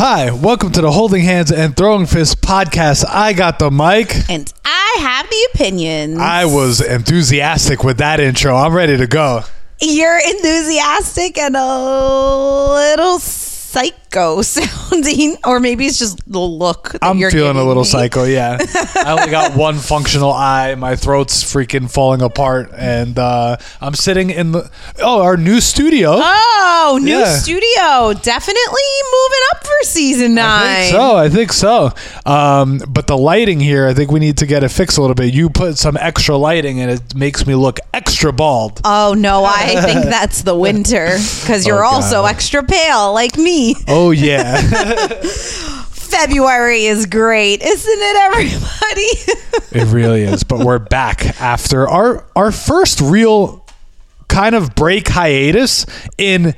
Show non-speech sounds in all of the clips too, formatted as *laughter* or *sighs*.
Hi, welcome to the Holding Hands and Throwing Fists podcast. I got the mic. And I have the opinions. I was enthusiastic with that intro. I'm ready to go. You're enthusiastic and a little psycho *laughs* sounding, or maybe it's just the look. That I'm you're feeling a little me. psycho, yeah. *laughs* I only got one functional eye. My throat's freaking falling apart. And uh, I'm sitting in the, oh, our new studio. Oh, new Yeah. studio. Definitely moving up for season nine. I think so. I think so. Um, but the lighting here, I think we need to get it fixed a little bit. You put some extra lighting, and it makes me look extra bald. Oh no, I think *laughs* that's the winter because you're Oh, also extra pale like me. Oh Oh, yeah, *laughs* February is great, isn't it, everybody? it really is. But we're back after our our first real kind of break hiatus in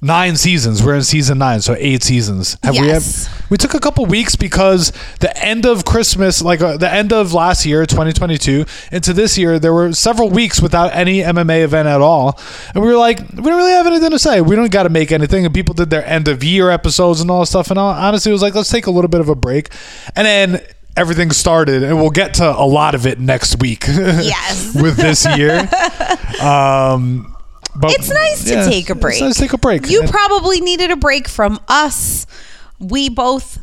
nine seasons. We're in season nine, so eight seasons. Have we? Yes. Have, we took a couple weeks because the end of Christmas, like uh, the end of last year, 2022, into this year, there were several weeks without any MMA event at all, and we were like, we don't really have anything to say. We don't got to make anything. And people did their end of year episodes and all that stuff. And all, honestly, it was like, let's take a little bit of a break, and then. Everything started, and we'll get to a lot of it next week. *laughs* Yes. with this year. *laughs* Um, but It's nice to yeah, take a break. It's nice to take a break. You probably needed a break from us. We both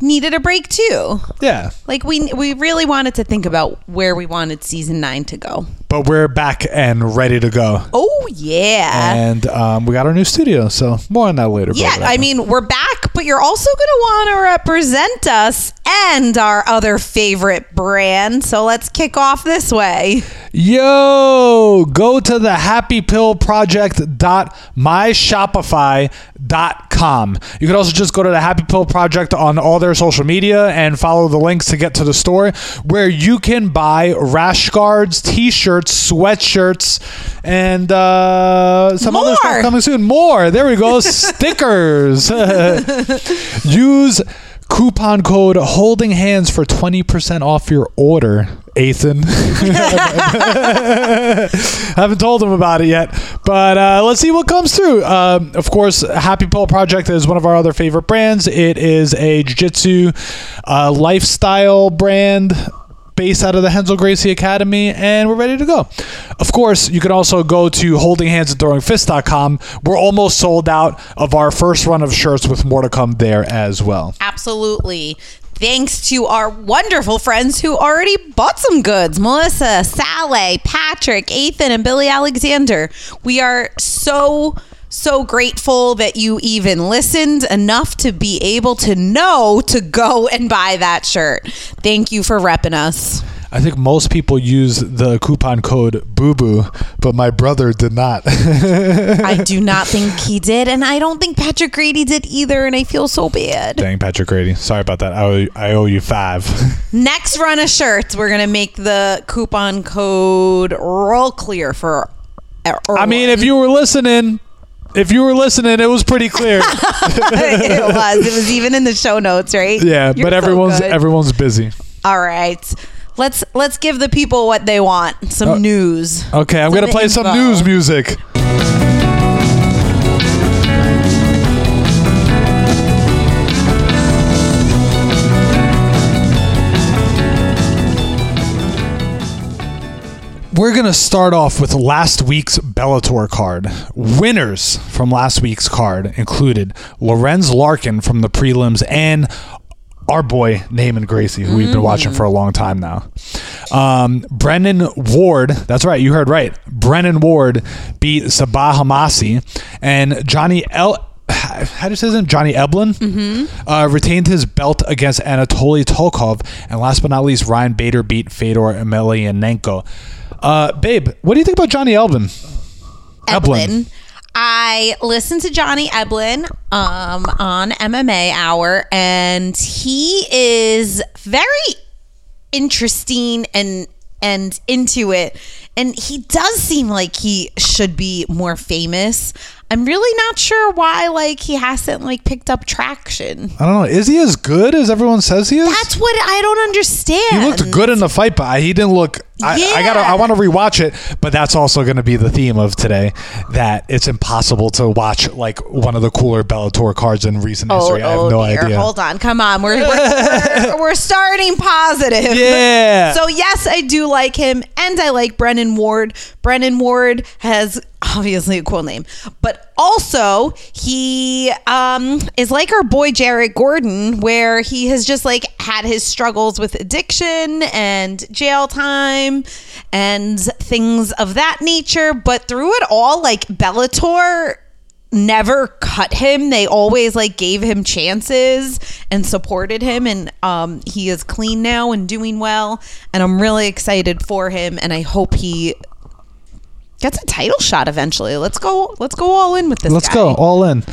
needed a break too. yeah, Like we we really wanted to think about where we wanted season 9 to go. but we're back and ready to go. Oh yeah. And um, we got our new studio, so more on that later. yeah. I mean, we're back, but you're also going to want to represent us and our other favorite brand. So let's kick off this way. Yo, go to the happypillproject.myshopify.com. You can also just go to the Happy Pill Project on all their social media and follow the links to get to the store where you can buy rash guards, t-shirts, sweatshirts, and uh, some other stuff coming soon. More. There we go. *laughs* Stickers. *laughs* Use coupon code holding hands for 20% off your order Ethan. *laughs* Haven't told him about it yet, but uh, let's see what comes through. Um, of course, Happy Pill Project is one of our other favorite brands. It is a jiu-jitsu uh, lifestyle brand out of the Hensel Gracie Academy, and we're ready to go. Of course, you can also go to holdinghandsandthrowingfists.com. We're almost sold out of our first run of shirts with more to come there as well. Absolutely. Thanks to our wonderful friends who already bought some goods Melissa, Sally, Patrick, Ethan, and Billy Alexander. We are so, so grateful that you even listened enough to be able to know to go and buy that shirt. Thank you for repping us. I think most people use the coupon code Boo Boo, but my brother did not. *laughs* I do not think he did, and I don't think Patrick Grady did either, and I feel so bad. Dang, Patrick Grady. Sorry about that. I owe, I owe you five. *laughs* Next run of shirts, we're gonna make the coupon code roll clear for. I mean, if you were listening, if you were listening, it was pretty clear. *laughs* it was, it was even in the show notes, right? yeah, You're but so everyone's good. everyone's busy. All right, let's let's give the people what they want. Some Uh, news. Okay, I'm gonna play some news music. We're going to start off with last week's Bellator card. Winners from last week's card included Lorenz Larkin from the prelims and our boy Neiman Gracie, who we've been watching for a long time now. Um, Brennan Ward, that's right, you heard right. Brennan Ward beat Sabah Homasi, and Johnny El. How do you say his name? Johnny Eblen uh, retained his belt against Anatoly Tokov, and last but not least, Ryan Bader beat Fedor Emelianenko. Uh, babe, what do you think about Johnny Elvin? Eblen. I listened to Johnny Eblen um, on MMA Hour, and he is very interesting and and into it. And he does seem like he should be more famous. I'm really not sure why like he hasn't like picked up traction. I don't know. Is he as good as everyone says he is? That's what I don't understand. he looked good in the fight, but he didn't look. I, I gotta. I want to rewatch it, but that's also going to be the theme of today. That it's impossible to watch like one of the cooler Bellator cards in recent Oh, history. I have oh no dear. idea. Hold on. Come on. We're, we're, we're, *laughs* we're starting positive. Yeah. So, yes, I do like him and I like Brennan Ward. Brennan Ward has obviously a cool name, but also he um, is like our boy Jared Gordon, where he has just like had his struggles with addiction and jail time and things of that nature. But through it all, like Bellator never cut him. They always like gave him chances and supported him. And um he is clean now and doing well. And i'm really excited for him. And i hope he gets a title shot eventually let's go let's go all in with this Let's guy. go all in.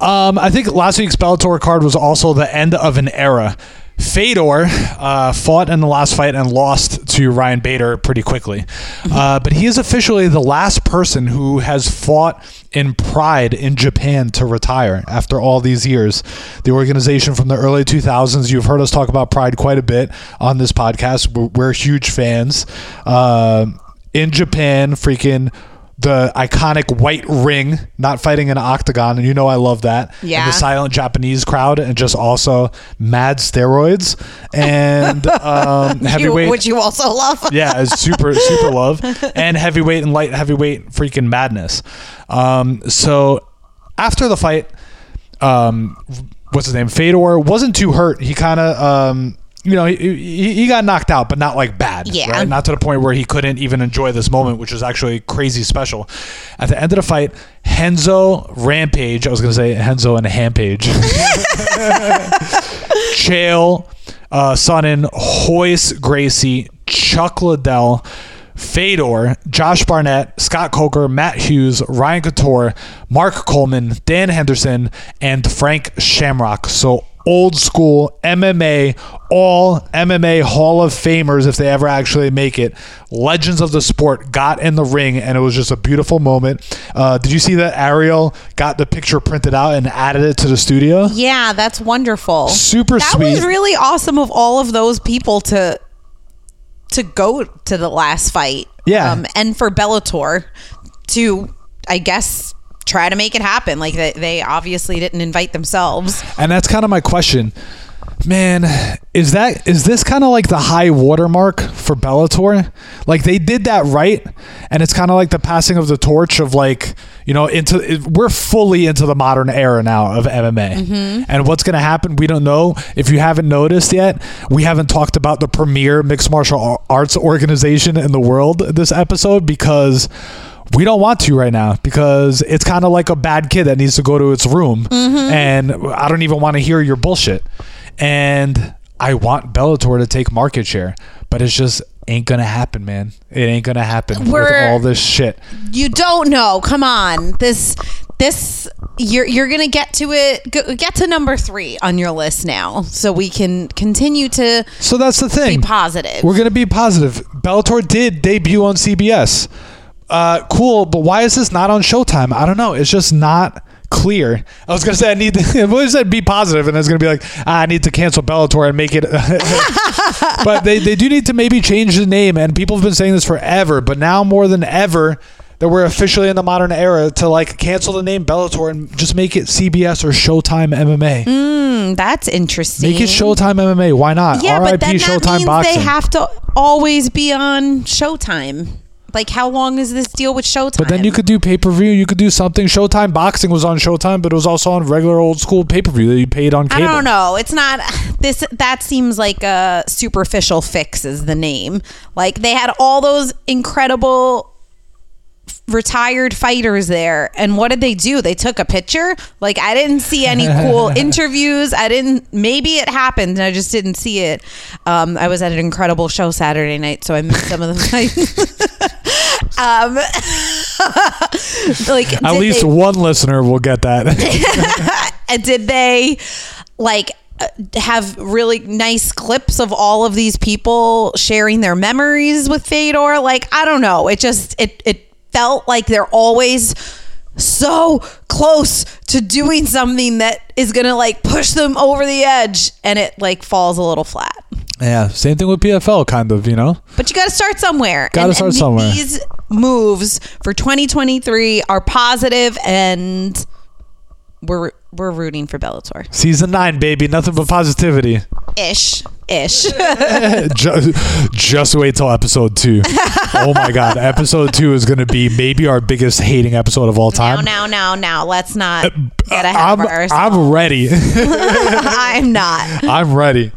Um, I think last week's Bellator card was also the end of an era. Fedor uh, fought in the last fight and lost to Ryan Bader pretty quickly, uh, but he is officially the last person who has fought in Pride in Japan to retire after all these years. The organization from the early 2000s. You've heard us talk about Pride quite a bit on this podcast. We're, we're huge fans. Um in Japan, freaking the iconic white ring, not fighting in an octagon, and you know I love that. And Yeah. the silent Japanese crowd, and just also mad steroids and *laughs* um, heavyweight. which you also love *laughs* yeah, it's super super love and heavyweight and light heavyweight freaking madness. Um, so after the fight, um, what's his name? Fedor wasn't too hurt. He kind of. Um, you know, he, he, got knocked out, but not like bad. Yeah. Right? Not to the point where he couldn't even enjoy this moment, which was actually crazy special. At the end of the fight, Henzo Rampage, I was going to say Henzo and Hampage. *laughs* Chael, uh, Sonnen, Hoyce Gracie, Chuck Liddell, Fedor, Josh Barnett, Scott Coker, Matt Hughes, Ryan Couture, Mark Coleman, Dan Henderson, and Frank Shamrock. So old school MMA, all MMA Hall of Famers if they ever actually make it. Legends of the sport got in the ring, and it was just a beautiful moment. Uh, did you see that Ariel got the picture printed out and added it to the studio? yeah that's wonderful Super that sweet. That was really awesome of all of those people to to go to the last fight Yeah. um, and for bellator to i guess try to make it happen like they, they obviously didn't invite themselves And that's kind of my question. Man, is that is this kind of like the high watermark for Bellator? Like they did that right, and it's kind of like the passing of the torch of like you know into we're fully into the modern era now of MMA, mm-hmm. and what's going to happen we don't know. If you haven't noticed yet, we haven't talked about the premier mixed martial arts organization in the world this episode because we don't want to right now because it's kind of like a bad kid that needs to go to its room mm-hmm. and I don't even want to hear your bullshit. And I want Bellator to take market share, but it's just ain't gonna happen, man. It ain't gonna happen with We're- all this shit. you don't know come on this this you're you're gonna get to it get to number three on your list now so we can continue to So that's the be thing. positive We're gonna be positive. Bellator did debut on CBS. Uh, cool, but why is this not on Showtime? I don't know. It's just not clear. I was gonna say I need to. *laughs* What said be positive, and it's gonna be like ah, I need to cancel Bellator and make it. *laughs* but they they do need to maybe change the name, and people have been saying this forever. But now more than ever. That we're officially in the modern era to like cancel the name Bellator and just make it CBS or Showtime MMA. Mm, that's interesting Make it Showtime MMA. Why not? yeah RIP but then that Showtime means Boxing. they have to always be on showtime like how long is this deal with showtime But then you could do pay per view. You could do something. Showtime boxing was on Showtime, but it was also on regular old school pay per view that you paid on I cable. don't know. It's not this. That seems like a superficial fix. Is the name like they had all those incredible retired fighters there and what did they do they took a picture like i didn't see any cool *laughs* interviews i didn't maybe it happened and i just didn't see it um, i was at an incredible show saturday night so i missed some of the *laughs* fights um, *laughs* like At least they- one listener will get that. Did they like uh, have really nice clips of all of these people sharing their memories with Fedor? Like I don't know. It just it it felt like they're always so close to doing something that is gonna like push them over the edge and it like falls a little flat. Yeah, same thing with PFL, kind of. You know, But you got to start somewhere. Gotta start and somewhere. These moves for 2023 are positive, and we're we're rooting for Bellator. season nine, baby, nothing but positivity. Ish, ish. *laughs* just, just wait till episode two. oh my god, episode two is going to be maybe our biggest hating episode of all now, time. now, now, now. Let's not uh, get ahead I'm, of ourselves. I'm ready. *laughs* *laughs* I'm not. I'm ready.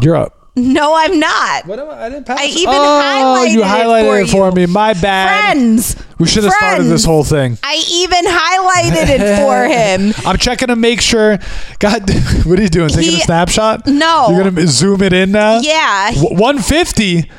You're up. No, I'm not. What am I? I didn't pass. I even oh, highlighted you it highlighted for it for you. me. My bad. Friends. We should have started this whole thing. I even highlighted it for *laughs* him. I'm checking to make sure. God, *laughs* what are you doing? Taking He- a snapshot? No. You're gonna zoom it in now. Yeah. 150.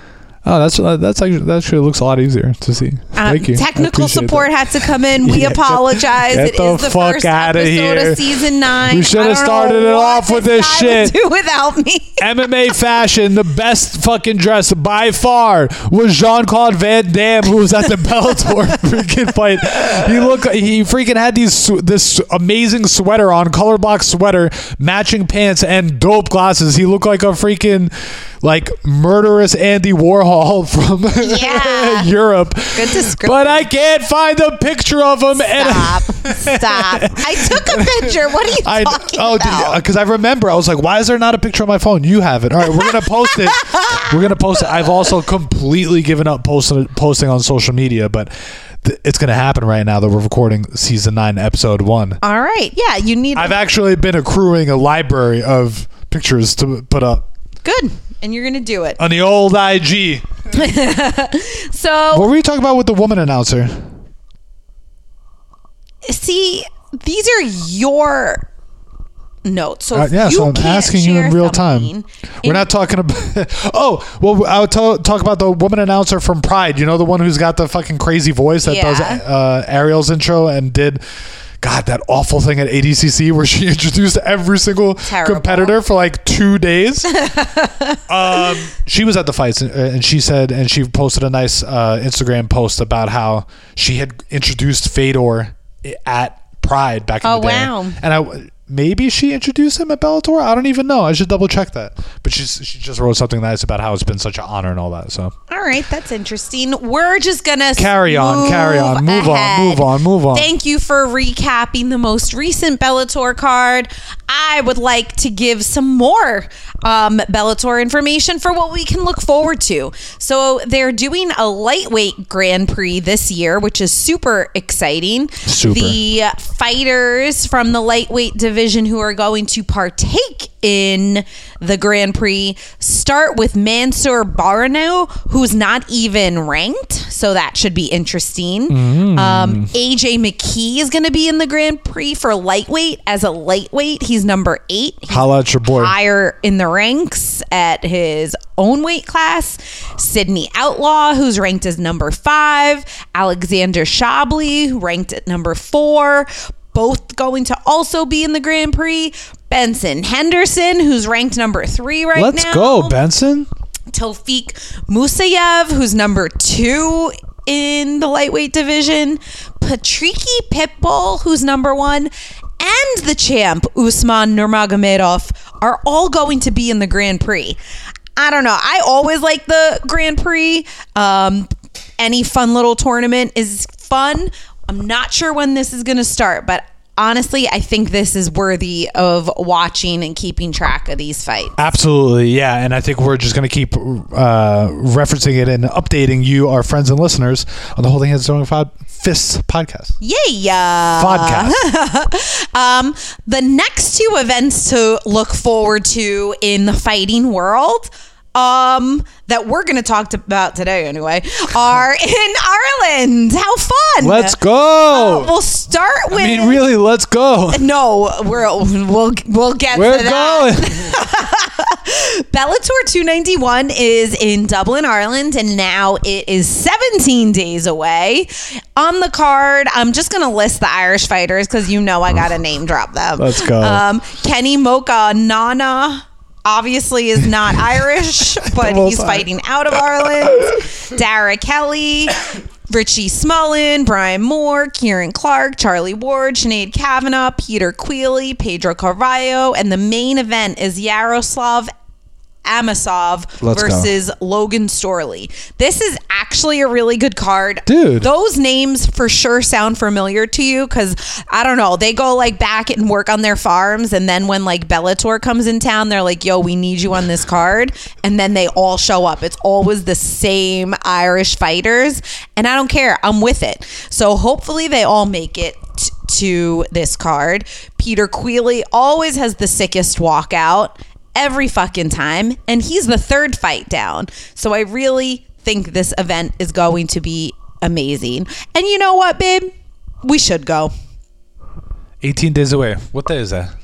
Oh, that's uh, that's actually that actually looks a lot easier to see. Um, Thank you. Technical support that. had to come in. We *laughs* Yeah, apologize. get It is the the, fuck first episode here. of season nine. We should have started it off with this shit. Do without me. *laughs* MMA fashion, the best fucking dress by far was Jean Claude Van Damme, who was at the *laughs* Bellator freaking fight. He looked, he freaking had these this amazing sweater on, color block sweater, matching pants, and dope glasses. He looked like a freaking like murderous Andy Warhol *laughs* from Yeah. *laughs* Europe. Good description. But I can't find a picture of him. And Stop. *laughs* Stop. I took a picture. What are you I talking oh about? because I remember I was like, why is there not a picture on my phone? You have it. All right, we're gonna post it. we're gonna post it. I've also completely given up posting posting on social media, but it's gonna happen right now that we're recording season nine, episode one. All right. Yeah, you need I've actually been accruing a library of pictures to put up good, and you're gonna do it. on the old IG. *laughs* So What were you talking about with the woman announcer? see, these are your notes. So Uh, yeah, you so I'm can't asking you in real time. something We're in- not talking about. *laughs* oh, well, I'll to- talk about the woman announcer from Pride. You know, the one who's got the fucking crazy voice that does uh, Ariel's intro and did. God, that awful thing at ADCC where she *laughs* introduced every single Terrible. competitor for like two days. *laughs* um, she was at the fights and, and she said, and she posted a nice uh, Instagram post about how she had introduced Fedor at Pride back in Oh, the day. wow. And I maybe she introduced him at Bellator. I don't even know. I should double check that. But she's she just wrote something nice about how it's been such an honor and all that. So All right, that's interesting. We're just gonna Carry on, carry on, move on, move on, move on. Thank you for recapping the most recent Bellator card. I would like to give some more um, Bellator information for what we can look forward to. So they're doing a lightweight Grand Prix this year, which is super exciting. Super. The fighters from the lightweight division who are going to partake in the Grand Prix start with Mansour Barano, who's not even ranked, so that should be interesting. Um, AJ McKee is going to be in the Grand Prix for lightweight as a lightweight. He's number eight. He's holla at your boy. higher in the ranks at his own weight class. Sidney Outlaw, who's ranked as number five. Alexander Shabley, ranked at number four. Both going to also be in the Grand Prix. Benson Henderson, who's ranked number three right now. Let's go, Benson. Tofik Musayev, who's number two in the lightweight division, Patricky Pitbull, who's number one, and the champ Usman Nurmagomedov are all going to be in the Grand Prix. I don't know. I always like the Grand Prix. Um, any fun little tournament is fun. I'm not sure when this is going to start, but honestly, I think this is worthy of watching and keeping track of these fights. Absolutely, yeah. And I think we're just going to keep uh, referencing it and updating you, our friends and listeners, on the Holding Hands Throwing Fod- Fists podcast. Yeah. Podcast. *laughs* Um, the next two events to look forward to in the fighting world, um, that we're going to talk to- about today anyway, are *laughs* in Ireland. How fun! Let's go. Uh, we'll start with. I mean, really, let's go. *laughs* No, we're we'll we'll get We're to that. going. *laughs* Bellator 291 is in Dublin, Ireland, and now it is 17 days away. On the card, I'm just going to list the Irish fighters because you know I got to *sighs* name drop them. Let's go. Um, Kenny Mokhonoana obviously is not *laughs* Irish, but he's fighting out of Ireland. Darragh Kelly. Richie Smullen, Brian Moore, Kieran Clark, Charlie Ward, Sinead Kavanagh, Peter Queally, Pedro Carvalho, and the main event is Yaroslav Amosov Let's go. versus Logan Storley. This is actually a really good card. Dude. Those names for sure sound familiar to you because I don't know. They go like back and work on their farms. And then when like Bellator comes in town, they're like, yo, we need you on this card. And then they all show up. It's always the same Irish fighters. And I don't care. I'm with it. So hopefully they all make it to this card. Peter Queally always has the sickest walkout every fucking time. And he's the third fight down. So I really think this event is going to be amazing. And you know what, babe? We should go. 18 days away. What day is that?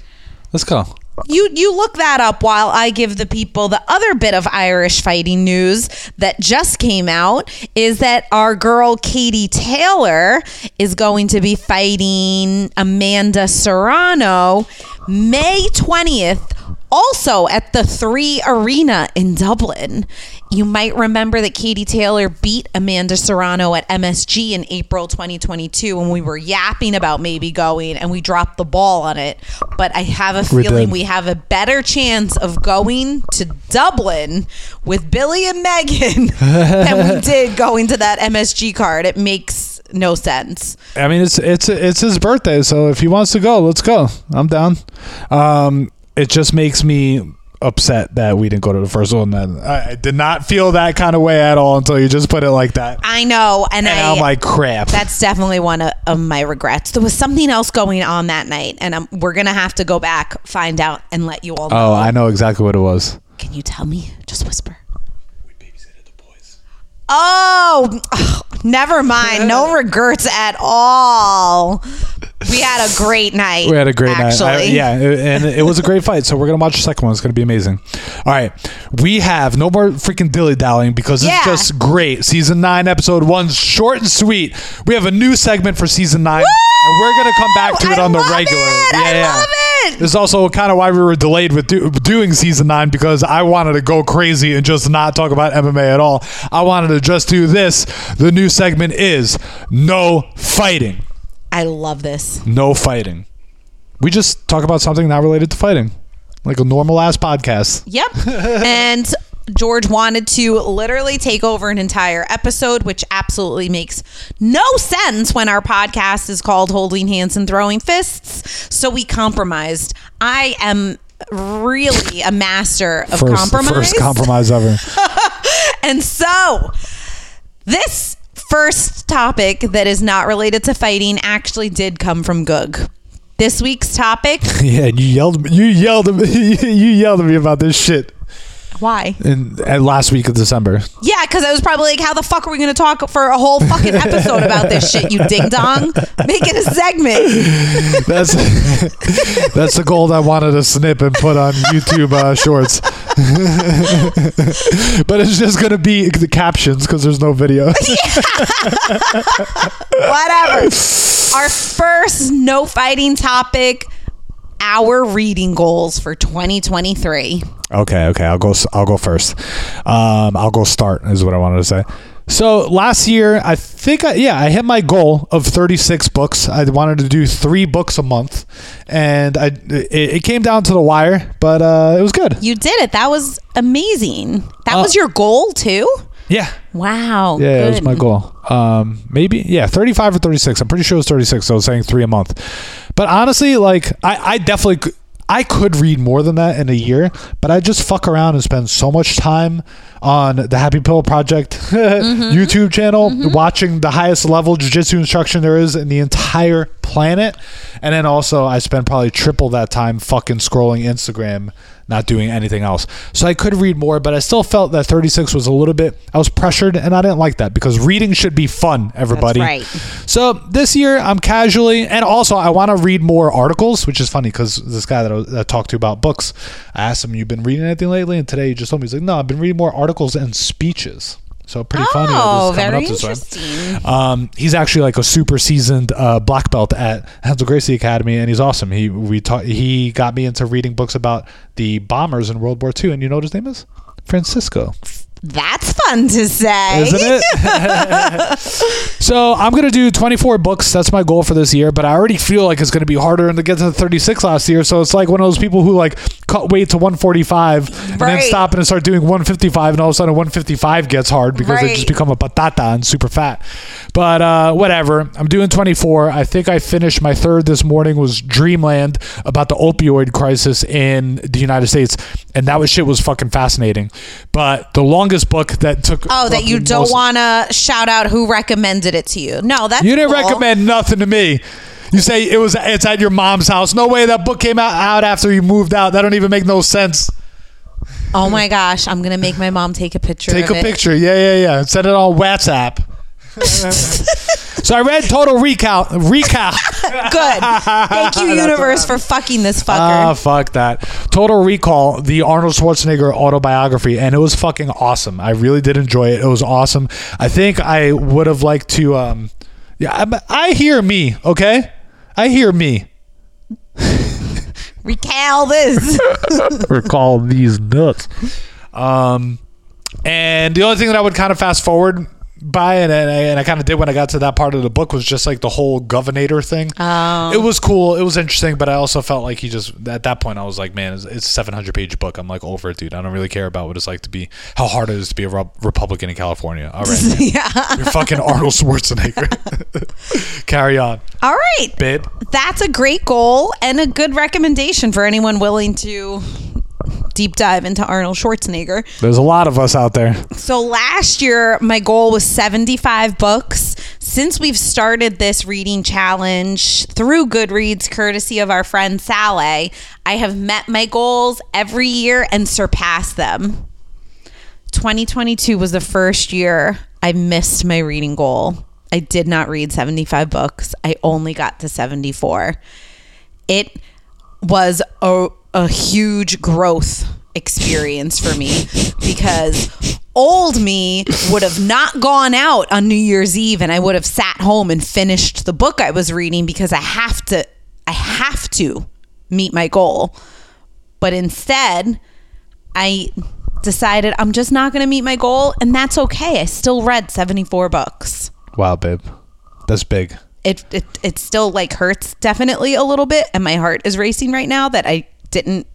Let's go. You you look that up while I give the people the other bit of Irish fighting news that just came out is that our girl Katie Taylor is going to be fighting Amanda Serrano May 20th also at the 3 Arena in Dublin. You might remember that Katie Taylor beat Amanda Serrano at MSG in April 2022 when we were yapping about maybe going and we dropped the ball on it. But I have a feeling we have a better chance of going to Dublin with Billy and Megan *laughs* than we did going to that MSG card. It makes no sense. I mean, it's it's it's his birthday, so if he wants to go, let's go. I'm down. Um, it just makes me upset that we didn't go to the first one. Then I, I did not feel that kind of way at all until you just put it like that. I know, and, And I, I'm like, crap. that's definitely one of, of my regrets. There was something else going on that night, and i we're gonna have to go back, find out, and let you all oh, know. oh, I know exactly what it was. Can you tell me? Just whisper. We babysitted the boys. Oh, oh, never mind. *laughs* No regrets at all. We had a great night. We had a great actually. night. I- yeah, and it was a great fight. So we're gonna watch the second one. It's gonna be amazing. All right, we have no more freaking dilly dallying because it's Yeah. just great. Season nine, episode one, short and sweet. We have a new segment for season nine, and we're gonna come back to it I on the regular. it. I love it. This is also kind of why we were delayed with do- doing season nine because I wanted to go crazy and just not talk about MMA at all. I wanted to just do this. The new segment is no fighting. I love this. No fighting. We just talk about something not related to fighting, like a normal ass podcast. Yep. *laughs* and George wanted to literally take over an entire episode, which absolutely makes no sense when our podcast is called Holding Hands and Throwing Fists. So we compromised. I am really a master of First, compromise. first compromise ever. *laughs* And so, this first topic that is not related to fighting actually did come from Goog. This week's topic. *laughs* yeah, and you yelled. You yelled. at me- *laughs* You yelled at me about this shit Why? in last week of December. Yeah, because I was probably like, how the fuck are we going to talk for a whole fucking episode about this shit, you ding dong? Make it a segment. *laughs* That's that's the gold I wanted to snip and put on YouTube uh, Shorts. *laughs* but it's just gonna be the captions because there's no video. *laughs* Whatever. Our first no fighting topic our reading goals for 2023. Okay, okay, I'll go. I'll go first. Um, I'll go start is what I wanted to say. So last year, I think, I, yeah, I hit my goal of 36 books. I wanted to do three books a month, and I it, it came down to the wire, but uh, it was good. You did it. That was amazing. That Uh, was your goal, too? Yeah, Wow. yeah, it was my goal. Um, maybe yeah, 35 or 36. I'm pretty sure it was 36. So I was saying three a month. But honestly, like I, I definitely. I could read more than that in a year, but I just fuck around and spend so much time on the Happy Pill Project *laughs* mm-hmm. YouTube channel, mm-hmm. watching the highest level jujitsu instruction there is in the entire planet. And then also, I spend probably triple that time fucking scrolling Instagram, not doing anything else. So I could read more, but I still felt that 36 was a little bit, I was pressured, and I didn't like that because reading should be fun, everybody. right. So this year I'm casually, and also I want to read more articles, which is funny because this guy that I, that I talked to about books, I asked him, "You've been reading anything lately?" And today he just told me he's like, "No, I've been reading more articles and speeches." So pretty funny. Oh, coming very up this way. interesting. Um, he's actually like a super seasoned uh, black belt at Hansel Gracie Academy, and he's awesome. He we ta- he got me into reading books about the bombers in World War II, and you know what his name is? Francisco. That's fun to say. isn't it? *laughs* so I'm gonna do 24 books. That's my goal for this year. But I already feel like it's gonna be harder to get to 36 last year. So it's like one of those people who like cut weight to 145 and then stop and start doing 155, and all of a sudden 155 gets hard because they just become a patata and super fat. But uh, whatever. I'm doing 24. I think I finished my third this morning was Dreamland about the opioid crisis in the United States, and that was shit was fucking fascinating. But the longest book that took Oh, that you don't want to shout out who recommended it to you. No, that's You didn't cool. recommend nothing to me. You say it was it's at your mom's house. No way that book came out, out after you moved out. That don't even make no sense. Oh my gosh, I'm gonna make my mom take a picture. Take a it. picture. Yeah, yeah, yeah. Send it on WhatsApp. *laughs* so I read Total Recount. Recount. *laughs* Good. Thank you, *laughs* universe, for fucking this fucker. Ah, fucker. fuck that. Total Recall, the Arnold Schwarzenegger autobiography, and it was fucking awesome. I really did enjoy it. It was awesome. I think I would have liked to. Um, yeah, I, I hear me. Okay, I hear me. *laughs* Recall this. recall these nuts. Um, and the only thing that I would kind of fast forward by, and, and I, and I kind of did when I got to that part of the book, was just like the whole governor thing. Oh. It was cool. It was interesting, but I also felt like he just at that point I was like, man, it's, it's a 700 page book. I'm like over it, dude. I don't really care about what it's like to be, how hard it is to be a Re- Republican in California. All right, man. *laughs* yeah. you're fucking Arnold Schwarzenegger. *laughs* Carry on, All right. babe. That's a great goal and a good recommendation for anyone willing to deep dive into Arnold Schwarzenegger. There's a lot of us out there. So last year, my goal was 75 books. Since we've started this reading challenge through Goodreads, courtesy of our friend Sally, I have met my goals every year and surpassed them. 2022 was the first year I missed my reading goal. I did not read 75 books. I only got to 74. It was a, a huge growth experience for me because old me would have not gone out on New Year's Eve and I would have sat home and finished the book I was reading because I have to I have to meet my goal. But instead, I decided I'm just not going to meet my goal and that's okay. I still read 74 books. Wow, babe. That's big. It it it still like hurts definitely a little bit and my heart is racing right now that I didn't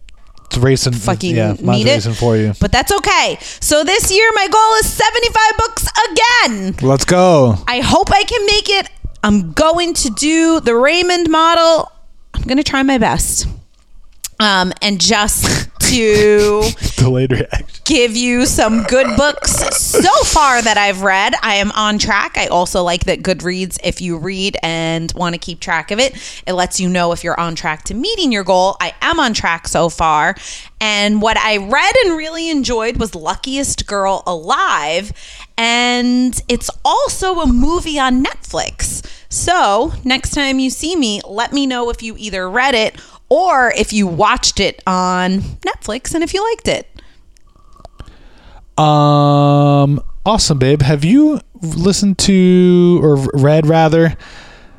It's racing. fucking yeah, need it. racing for you. But that's okay. So this year my goal is 75 books again. Let's go. I hope I can make it. I'm going to do the Raymond model. I'm going to try my best. Um, and just *laughs* to Delayed give you some good books so far that I've read. I am on track. I also like that Goodreads, if you read and want to keep track of it, it lets you know if you're on track to meeting your goal. I am on track so far. And what I read and really enjoyed was Luckiest Girl Alive. And it's also a movie on Netflix. So next time you see me, let me know if you either read it or if you watched it on Netflix and if you liked it. Um, awesome, babe. Have you listened to or read rather?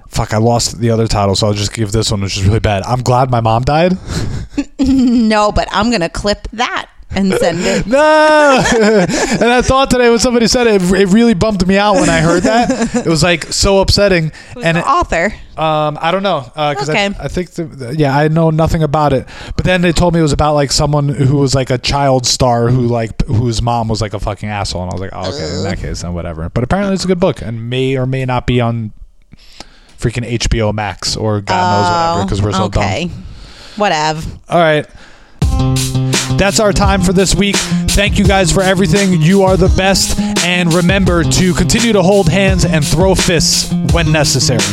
Fuck, I lost the other title, so I'll just give this one, which is really bad. I'm glad my mom died. *laughs* *laughs* No, but I'm gonna clip that and send it. No, *laughs* and I thought today when somebody said it, it really bumped me out when I heard that. It was like so upsetting, and the it, author. Um, I don't know because Okay. I, I think the, yeah I know nothing about it. But then they told me it was about like someone who was like a child star who like whose mom was like a fucking asshole, and I was like, oh, okay, in that case, then whatever. But apparently it's a good book and may or may not be on freaking HBO Max or God knows whatever because we're so okay. dumb. Whatever. All right. That's our time for this week. Thank you guys for everything. You are the best. And remember to continue to hold hands and throw fists when necessary.